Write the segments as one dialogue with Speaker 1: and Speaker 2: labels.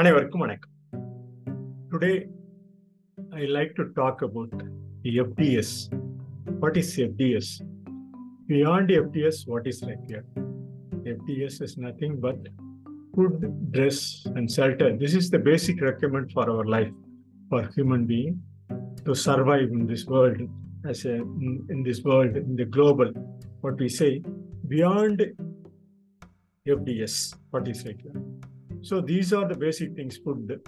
Speaker 1: அனைவருக்கும் வணக்கம் today I like to talk about FTS what is FTS beyond FTS what is required FTS is nothing but food, dress, and shelter. This is the basic requirement for our life, for human being to survive in this world, as a, in, in this world, in the global, what we say, beyond FDS, what is required. So these are the basic things, food,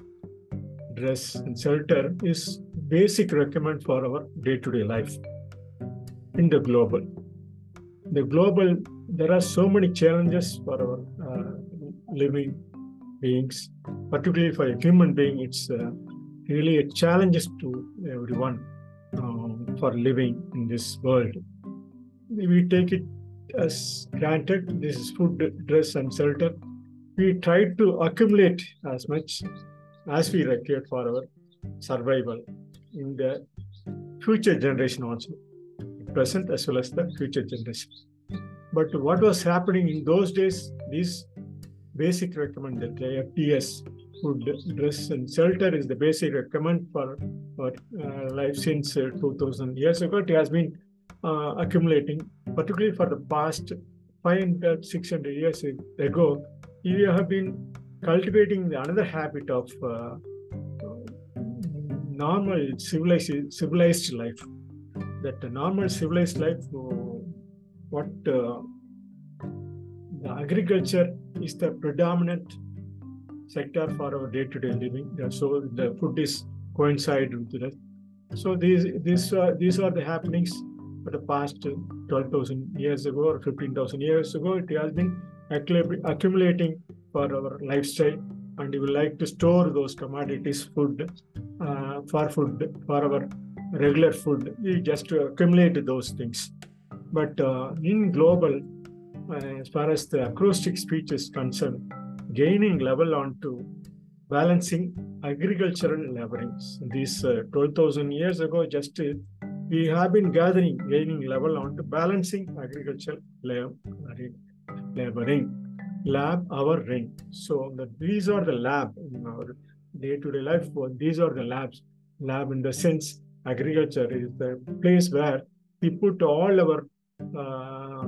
Speaker 1: dress, and shelter is basic requirement for our day-to-day life in the global. The global, there are so many challenges for our uh, living beings, particularly for a human being, it's uh, really a challenge to everyone um, for living in this world. We take it as granted. This is food, dress, and shelter. We try to accumulate as much as we require for our survival in the future generation also, present as well as the future generation. But what was happening in those days, these basic recommend that FDS food, dress, and shelter is the basic recommend for for uh, life since uh, 2000 years ago. It has been uh, accumulating, particularly for the past 500, 600 years ago. We have been cultivating another habit of normal civilized civilized life. That normal civilized life, what the agriculture is the predominant sector for our day-to-day living. So the food is coincide with that. So these these uh, these are the happenings for the past 12,000 years ago or 15,000 years ago. It has been accumulating for our lifestyle, and we like to store those commodities, food, uh, for food, for our regular food. We just accumulate those things. But uh, in global, as far as the acrostic speech is concerned, gaining level onto balancing agricultural laborings. These uh, 12,000 years ago, just uh, we have been gathering, gaining level onto balancing agricultural laboring, laboring lab, our ring. So the, these are the lab in our day-to-day life. These are the labs. Lab in the sense, agriculture is the place where we put all our uh,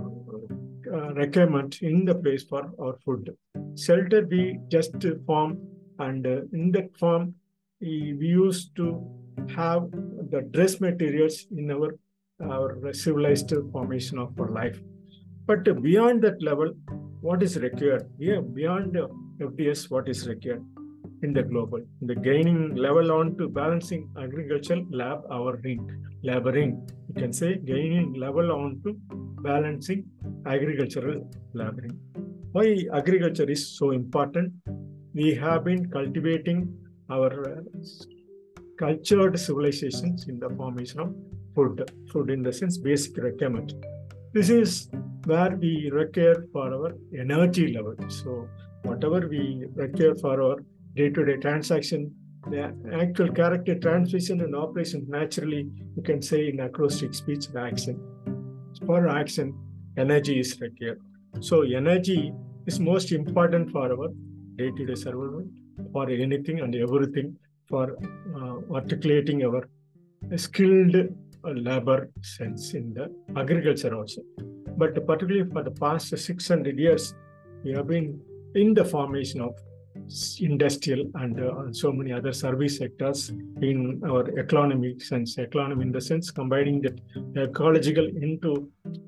Speaker 1: uh, requirement in the place for our food. Shelter we just form, and uh, in that form, we, we used to have the dress materials in our our civilized formation of our life. But beyond that level, what is required? Yeah, beyond FDS, what is required in the global? The gaining level on to balancing agricultural lab our ring, laboring. You can say gaining level on to balancing agricultural laboring. Why agriculture is so important? We have been cultivating our uh, cultured civilizations in the formation of food, food in the sense basic requirement. This is where we require for our energy level. So whatever we require for our day-to-day transaction, the actual character transmission and operation naturally you can say in acrostic speech the action. For action, energy is required. So energy is most important for our day-to-day survival, for anything and everything, for uh, articulating our skilled labor sense in the agriculture also. But particularly for the past 600 years, we have been in the formation of industrial and uh, so many other service sectors in our economy sense economy in the sense combining the ecological into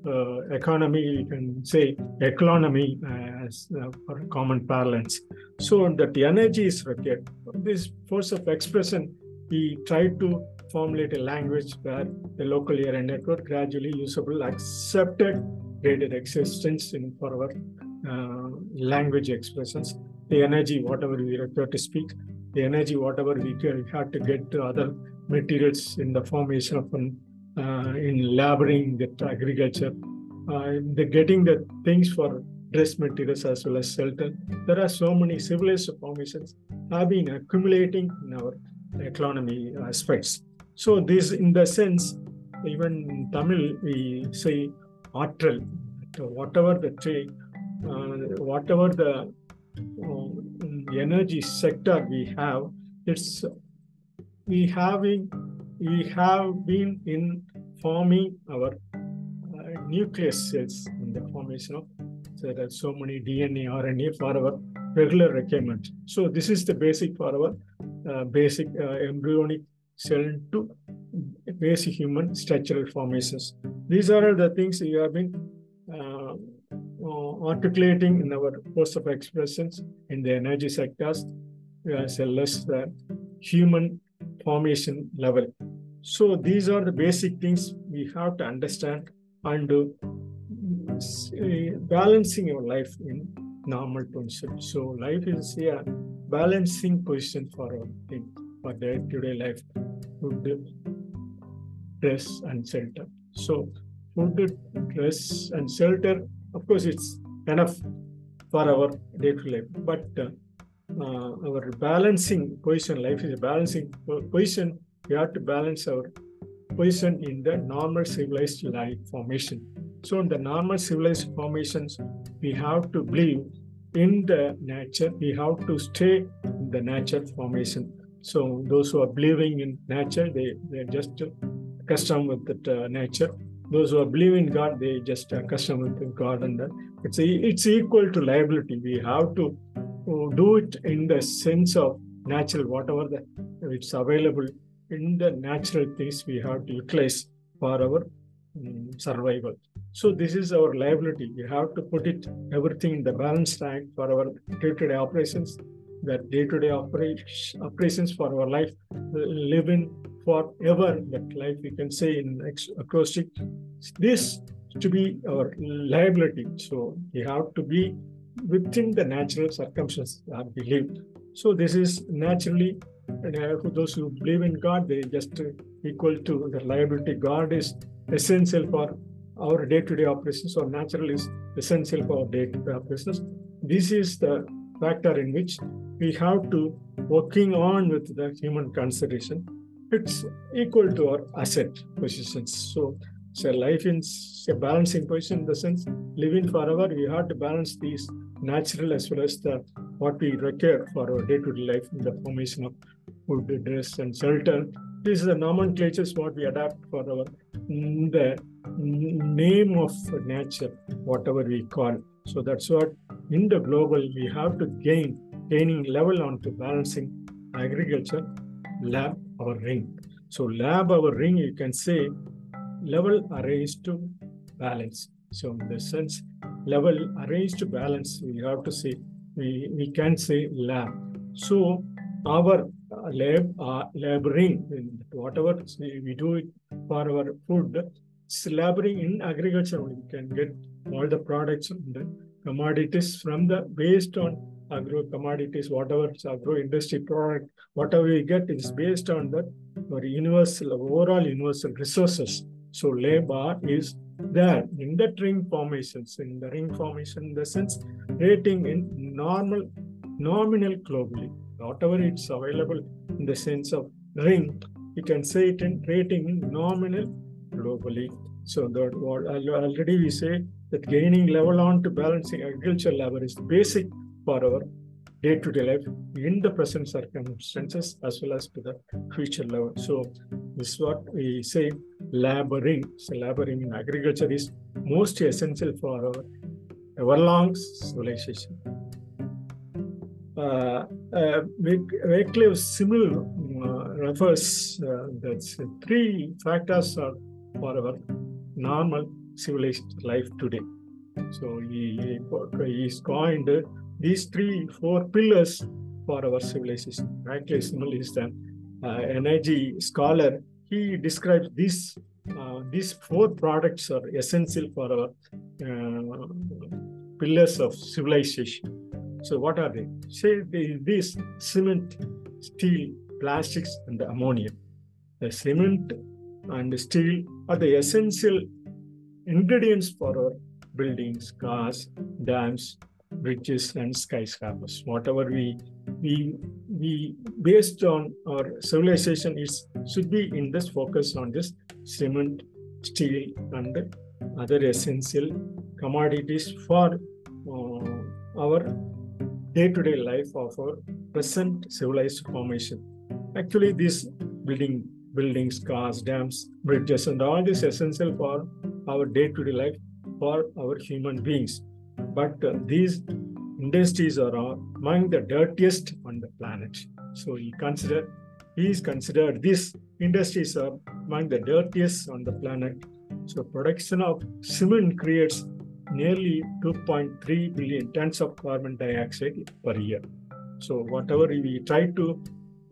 Speaker 1: uh, economy you can say economy uh, as for common parlance. So that the energy is required. This force of expression we try to formulate a language where the local area network gradually usable accepted graded existence in for our language expressions the energy, whatever we require to speak, the energy, whatever we have to get to other materials in the formation of an, uh, in laboring the agriculture, uh, the getting the things for dress materials as well as shelter. There are so many civilized formations have been accumulating in our economy aspects. So this, in the sense, even in Tamil we say ஆற்றல் whatever the trade, uh, whatever the energy sector we have, it's we having we have been in forming our uh, nucleus cells in the formation of so there are so many DNA, RNA for our regular requirement. So this is the basic for our uh, basic uh, embryonic cell to basic human structural formations. These are the things you have been uh, uh, articulating in our course of expressions in the energy sectors as well as the human formation level. So these are the basic things we have to understand and uh, balancing your life in normal position. So life is a balancing position for our thing for day-to-day life. Food, dress, and shelter. So food, dress, and shelter, of course, it's enough for our day-to-day life. But uh, uh, our balancing position, life is a balancing position. We have to balance our position in the normal civilized life formation. So in the normal civilized formations, we have to believe in the nature. We have to stay in the nature formation. So those who are believing in nature, they they're just accustomed with the uh, nature. Those who believe in God, they just custom with God, and uh, it's it's equal to liability. We have to uh, do it in the sense of natural, whatever the it's available in the natural things we have to utilize for our um, survival. So this is our liability. We have to put it everything in the balance act for our day-to-day operations, that day-to-day operation, operations for our life, living forever. That life we can say in acrostic. This to be our liability. So we have to be within the natural circumstances I believe. So this is naturally and those who believe in God, they just equal to the liability. God is essential for our day-to-day operations, or natural is essential for our day-to-day operations. This is the factor in which we have to working on with the human consideration. It's equal to our asset positions. So, so life in a balancing position in the sense living forever, we have to balance these natural as well as the what we require for our day-to-day life in the formation of food, dress, and shelter. This is the nomenclatures what we adapt for our mm, the mm, name of nature, whatever we call. So that's what in the global we have to gain, gaining level onto balancing agriculture, lab or ring. So lab our ring, you can say level arranged to balance. So in the sense, level arranged to balance, we have to say, we, we can say lab. So our lab, uh, laboring, whatever we do it for our food, laboring in agriculture, we can get all the products and the commodities from the based on Uh, agro commodities, whatever agro industry product, whatever we get is based on the universal overall universal resources. So labor is there in the ring formations, in the ring formation, in the sense rating in normal nominal globally whatever it's available in the sense of ring, you can say it in rating nominal globally. So that what already we say that gaining level on to balancing agriculture labor is basic for our day-to-day life in the present circumstances as well as to the future level. So this is what we say laboring. So laboring in agriculture is most essential for our everlong civilization uh, uh, Vaclav Smil uh, refers uh, that three factors are for our normal civilized life today. So he, he's coined these three, four pillars for our civilization. Vaclav Smil is the uh, energy scholar. He describes these uh, these four products are essential for our uh, pillars of civilization. So what are they? Say they, these cement, steel, plastics, and ammonia. The cement and steel are the essential ingredients for our buildings, cars, dams, bridges, and skyscrapers. Whatever we we we based on our civilization is should be in this focus on this cement, steel, and other essential commodities for uh, our day-to-day life of our present civilized formation. Actually, these building buildings, cars, dams, bridges, and all this essential for our day-to-day life for our human beings. But uh, these industries are among the dirtiest on the planet. So he consider he is considered these industries are among the dirtiest on the planet. So production of cement creates nearly 2.3 billion tons of carbon dioxide per year. So whatever we try to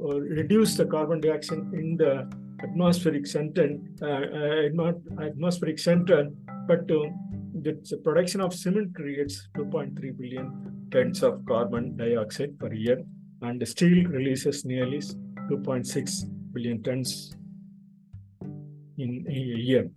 Speaker 1: uh, reduce the carbon dioxide in the atmospheric center, uh, uh, atmospheric center, but uh, the production of cement creates 2.3 billion tons of carbon dioxide per year, and steel releases nearly 2.6 billion tons in a year.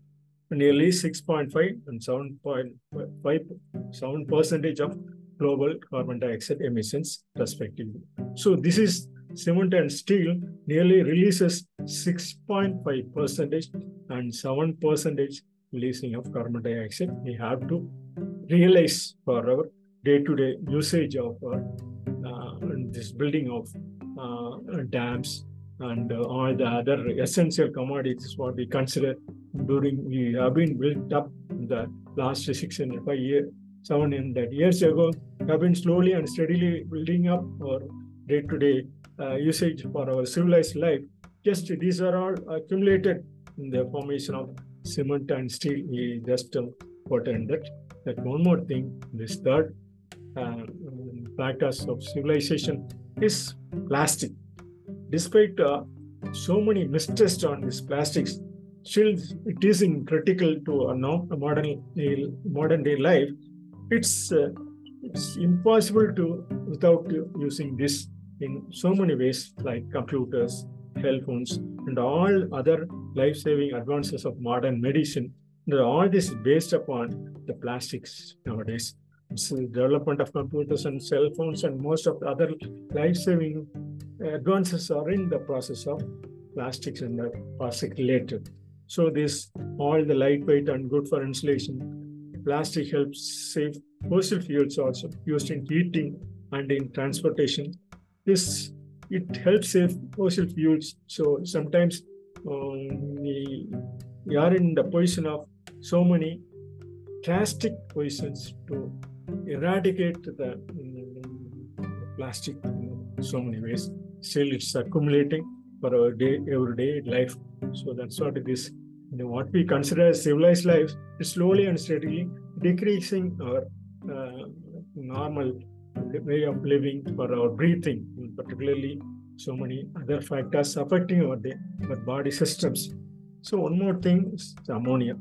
Speaker 1: Nearly 6.5 and 7.5 7 percentage of global carbon dioxide emissions, respectively. So this is cement and steel nearly releases 6.5 percentage and 7 percentage releasing of carbon dioxide. We have to realize for our day-to-day usage of uh, uh, this building of uh, dams and uh, all the other essential commodities what we consider during we have been built up in the last six and five years, seven hundred years ago, have been slowly and steadily building up our day-to-day uh, usage for our civilized life. Just these are all accumulated in the formation of cement and steel. We just uh, put that. One more thing, this third uh, factors of civilization is plastic. Despite uh, so many mistrust on these plastics, still it is in critical to a, now, modern modern day life. It's uh, it's impossible to without using this in so many ways like computers, cell phones, and all other life-saving advances of modern medicine. All this is based upon the plastics nowadays. The development of computers and cell phones and most of the other life-saving advances are in the process of plastics and plastic related. So this all the lightweight and good for insulation. Plastic helps save fossil fuels also used in heating and in transportation this it helps save fossil fuels. So sometimes um, we, we are in the position of so many drastic positions to eradicate the um, plastic in so many ways. Still, it's accumulating for our day everyday life. So that's what it is. What we consider as civilized life is slowly and steadily decreasing our uh, normal way of living for our breathing particularly so many other factors affecting our, day, our body systems. So one more thing is ammonia.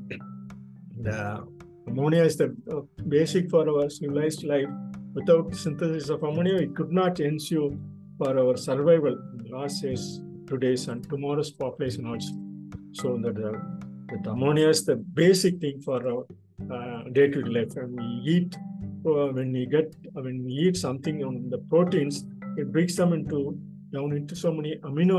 Speaker 1: The ammonia is the uh, basic for our civilized life. Without synthesis of ammonia, it could not ensure for our survival last days, today's and tomorrow's population also. So that, that ammonia is the basic thing for our uh, day-to-day life. And we eat uh, when we get when we eat something on the proteins, it breaks them into down into so many amino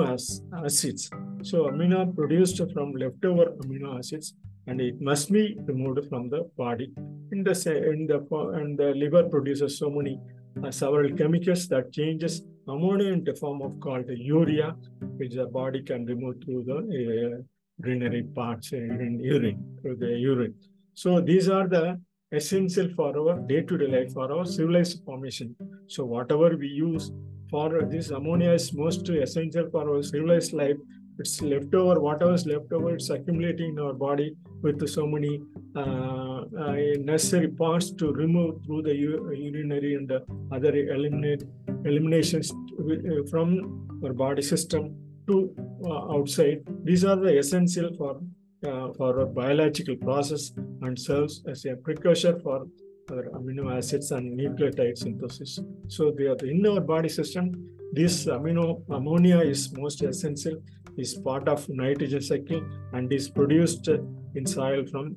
Speaker 1: acids. So amino produced from leftover amino acids, and it must be removed from the body. In the in the and the liver produces so many uh, several chemicals that changes ammonia into form of called urea, which the body can remove through the uh, urinary parts uh, in urine through the urine. So these are the essential for our day-to-day life, for our civilized formation. So whatever we use for this ammonia is most essential for our civilized life. It's leftover, whatever is leftover, it's accumulating in our body with so many uh, uh, necessary parts to remove through the urinary and the other eliminate, eliminations uh, from our body system to uh, outside. These are the essential for uh, for a biological process and serves as a precursor for amino acids and nucleotide synthesis. So they are in our body system. This amino ammonia is most essential, is part of nitrogen cycle and is produced in soil from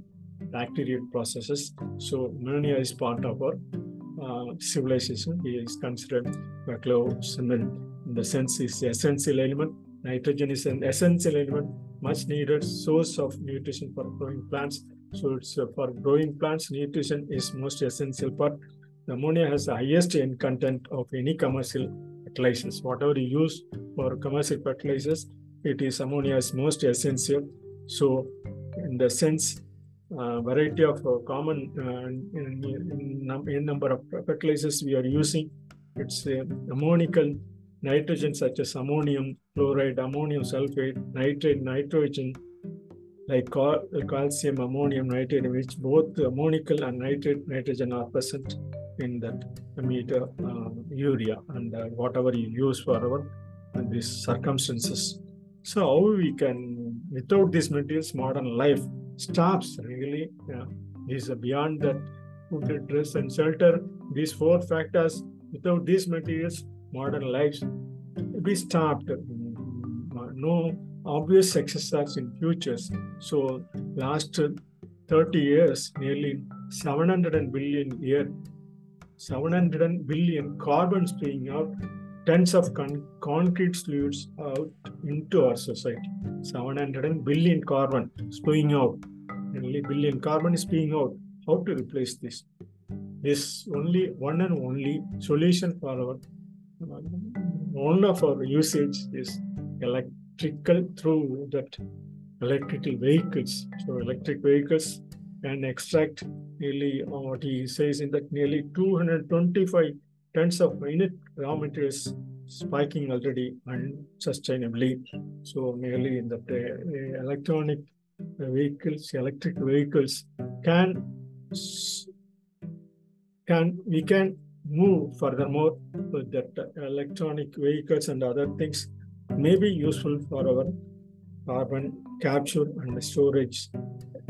Speaker 1: bacterial processes. So ammonia is part of our uh, civilization. It is considered close cement in the sense is essential element. Nitrogen is an essential element, much needed source of nutrition for growing plants so it's uh, for growing plants, nutrition is most essential part. The ammonia has the highest N content of any commercial fertilizers. Whatever you use for commercial fertilizers, it is ammonia is most essential. So, in the sense, uh, variety of uh, common uh, in, in, in, number of fertilizers we are using, it's uh, ammonical nitrogen such as ammonium chloride, ammonium sulfate, nitrate, nitrogen, like cal calcium, ammonium nitrate, in which both ammonical and nitrate nitrogen are present in that meter uh, urea and uh, whatever you use for our uh, these circumstances. So we can, without these materials, modern life stops really. Yeah, is beyond that food, dress, and shelter. These four factors, without these materials, modern life be stopped. No obvious successors in futures. So last 30 years, nearly 700 billion year, 700 billion carbons being out, tons of con- concrete fluids out into our society. 700 billion carbon spewing out. Nearly billion carbon is out. How to replace this? This only one and only solution for our one of our usage is electrical through that electrical vehicles. So electric vehicles can extract nearly what he says in that nearly 225 tons of minute raw materials spiking already unsustainably. So merely in the uh, electronic vehicles, electric vehicles can can we can move furthermore with that electronic vehicles and other things may be useful for our carbon capture and storage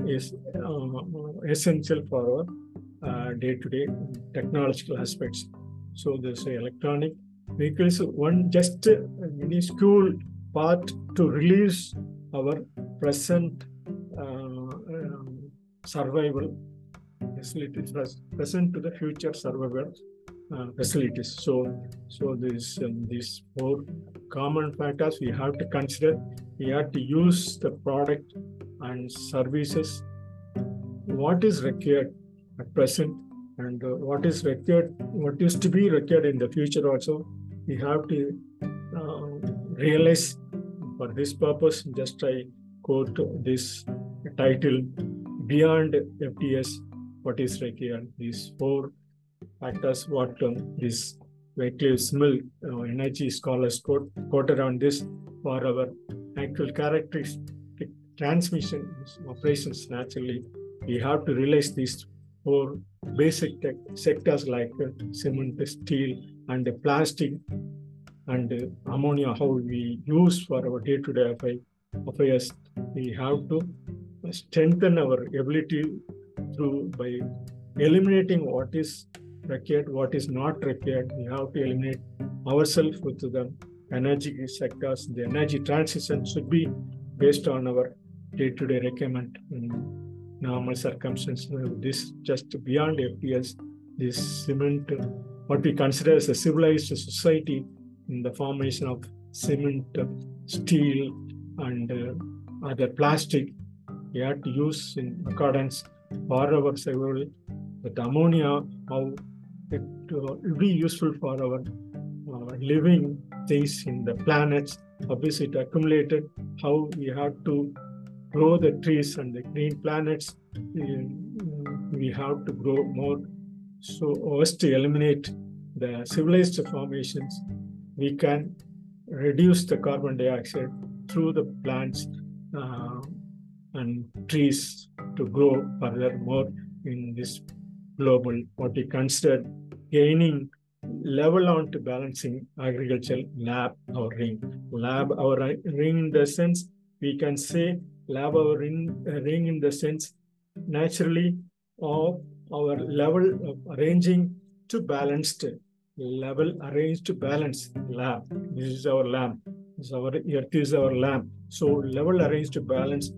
Speaker 1: is uh, essential for our uh, day-to-day technological aspects. So this electronic vehicles one just minuscule part to release our present uh, um, survival facilities present to the future survival uh, facilities. So, so this um, these four common factors we have to consider. We have to use the product and services. What is required at present, and uh, what is required, what is to be required in the future also. We have to uh, realize for this purpose. Just I quote this title: "Beyond FDS, what is required?" These four factors what um, this Vaclav's uh, energy scholars quote, quoted on this for our actual characteristic transmission operations. Naturally we have to realize these four basic sectors like uh, cement steel and uh, plastic and uh, ammonia how we use for our day-to-day affairs. We have to strengthen our ability through by eliminating what is required, what is not required. We have to eliminate ourselves with the energy sectors. The energy transition should be based on our day-to-day requirement in normal circumstances. This just beyond FDS, this cement, what we consider as a civilized society in the formation of cement, steel, and uh, other plastic, we have to use in accordance for our survival. But ammonia, how it uh, will be useful for our uh, living things in the planets. Obviously, it accumulated how we have to grow the trees and the green planets. We have to grow more. So, as to eliminate the civilized formations, we can reduce the carbon dioxide through the plants uh, and trees to grow further more in this global, what we consider gaining level on to balancing agricultural lab our ring. Lab our ring in the sense we can say lab our ring, uh, ring in the sense naturally of our level of arranging to balanced level arranged to balance lab. This is our lamp. This is our earth is our lamp. So level arranged to balance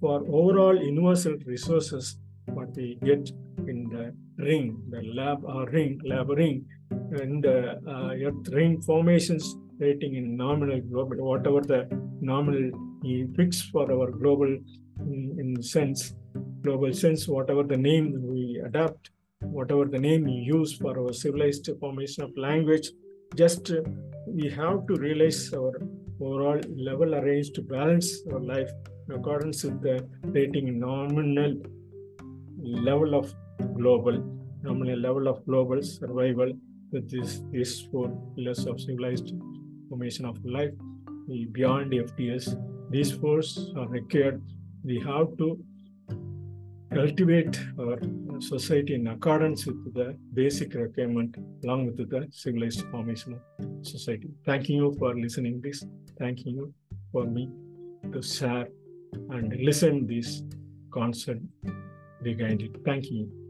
Speaker 1: for overall universal resources what we get in the ring, the lab uh, ring, lab ring, and the uh, earth ring formations rating in nominal global, whatever the nominal fixed for our global in, in sense, global sense, whatever the name we adapt, whatever the name we use for our civilized formation of language, just uh, we have to realize our overall level arranged to balance our life in accordance with the rating nominal level of global, nominal level of global survival with this, these four pillars of civilized formation of life beyond FDS. These four are required. We have to cultivate our society in accordance with the basic requirement along with the civilized formation of society. Thanking you for listening this. Thanking you for me to share and listen this concept behind it. Thank you.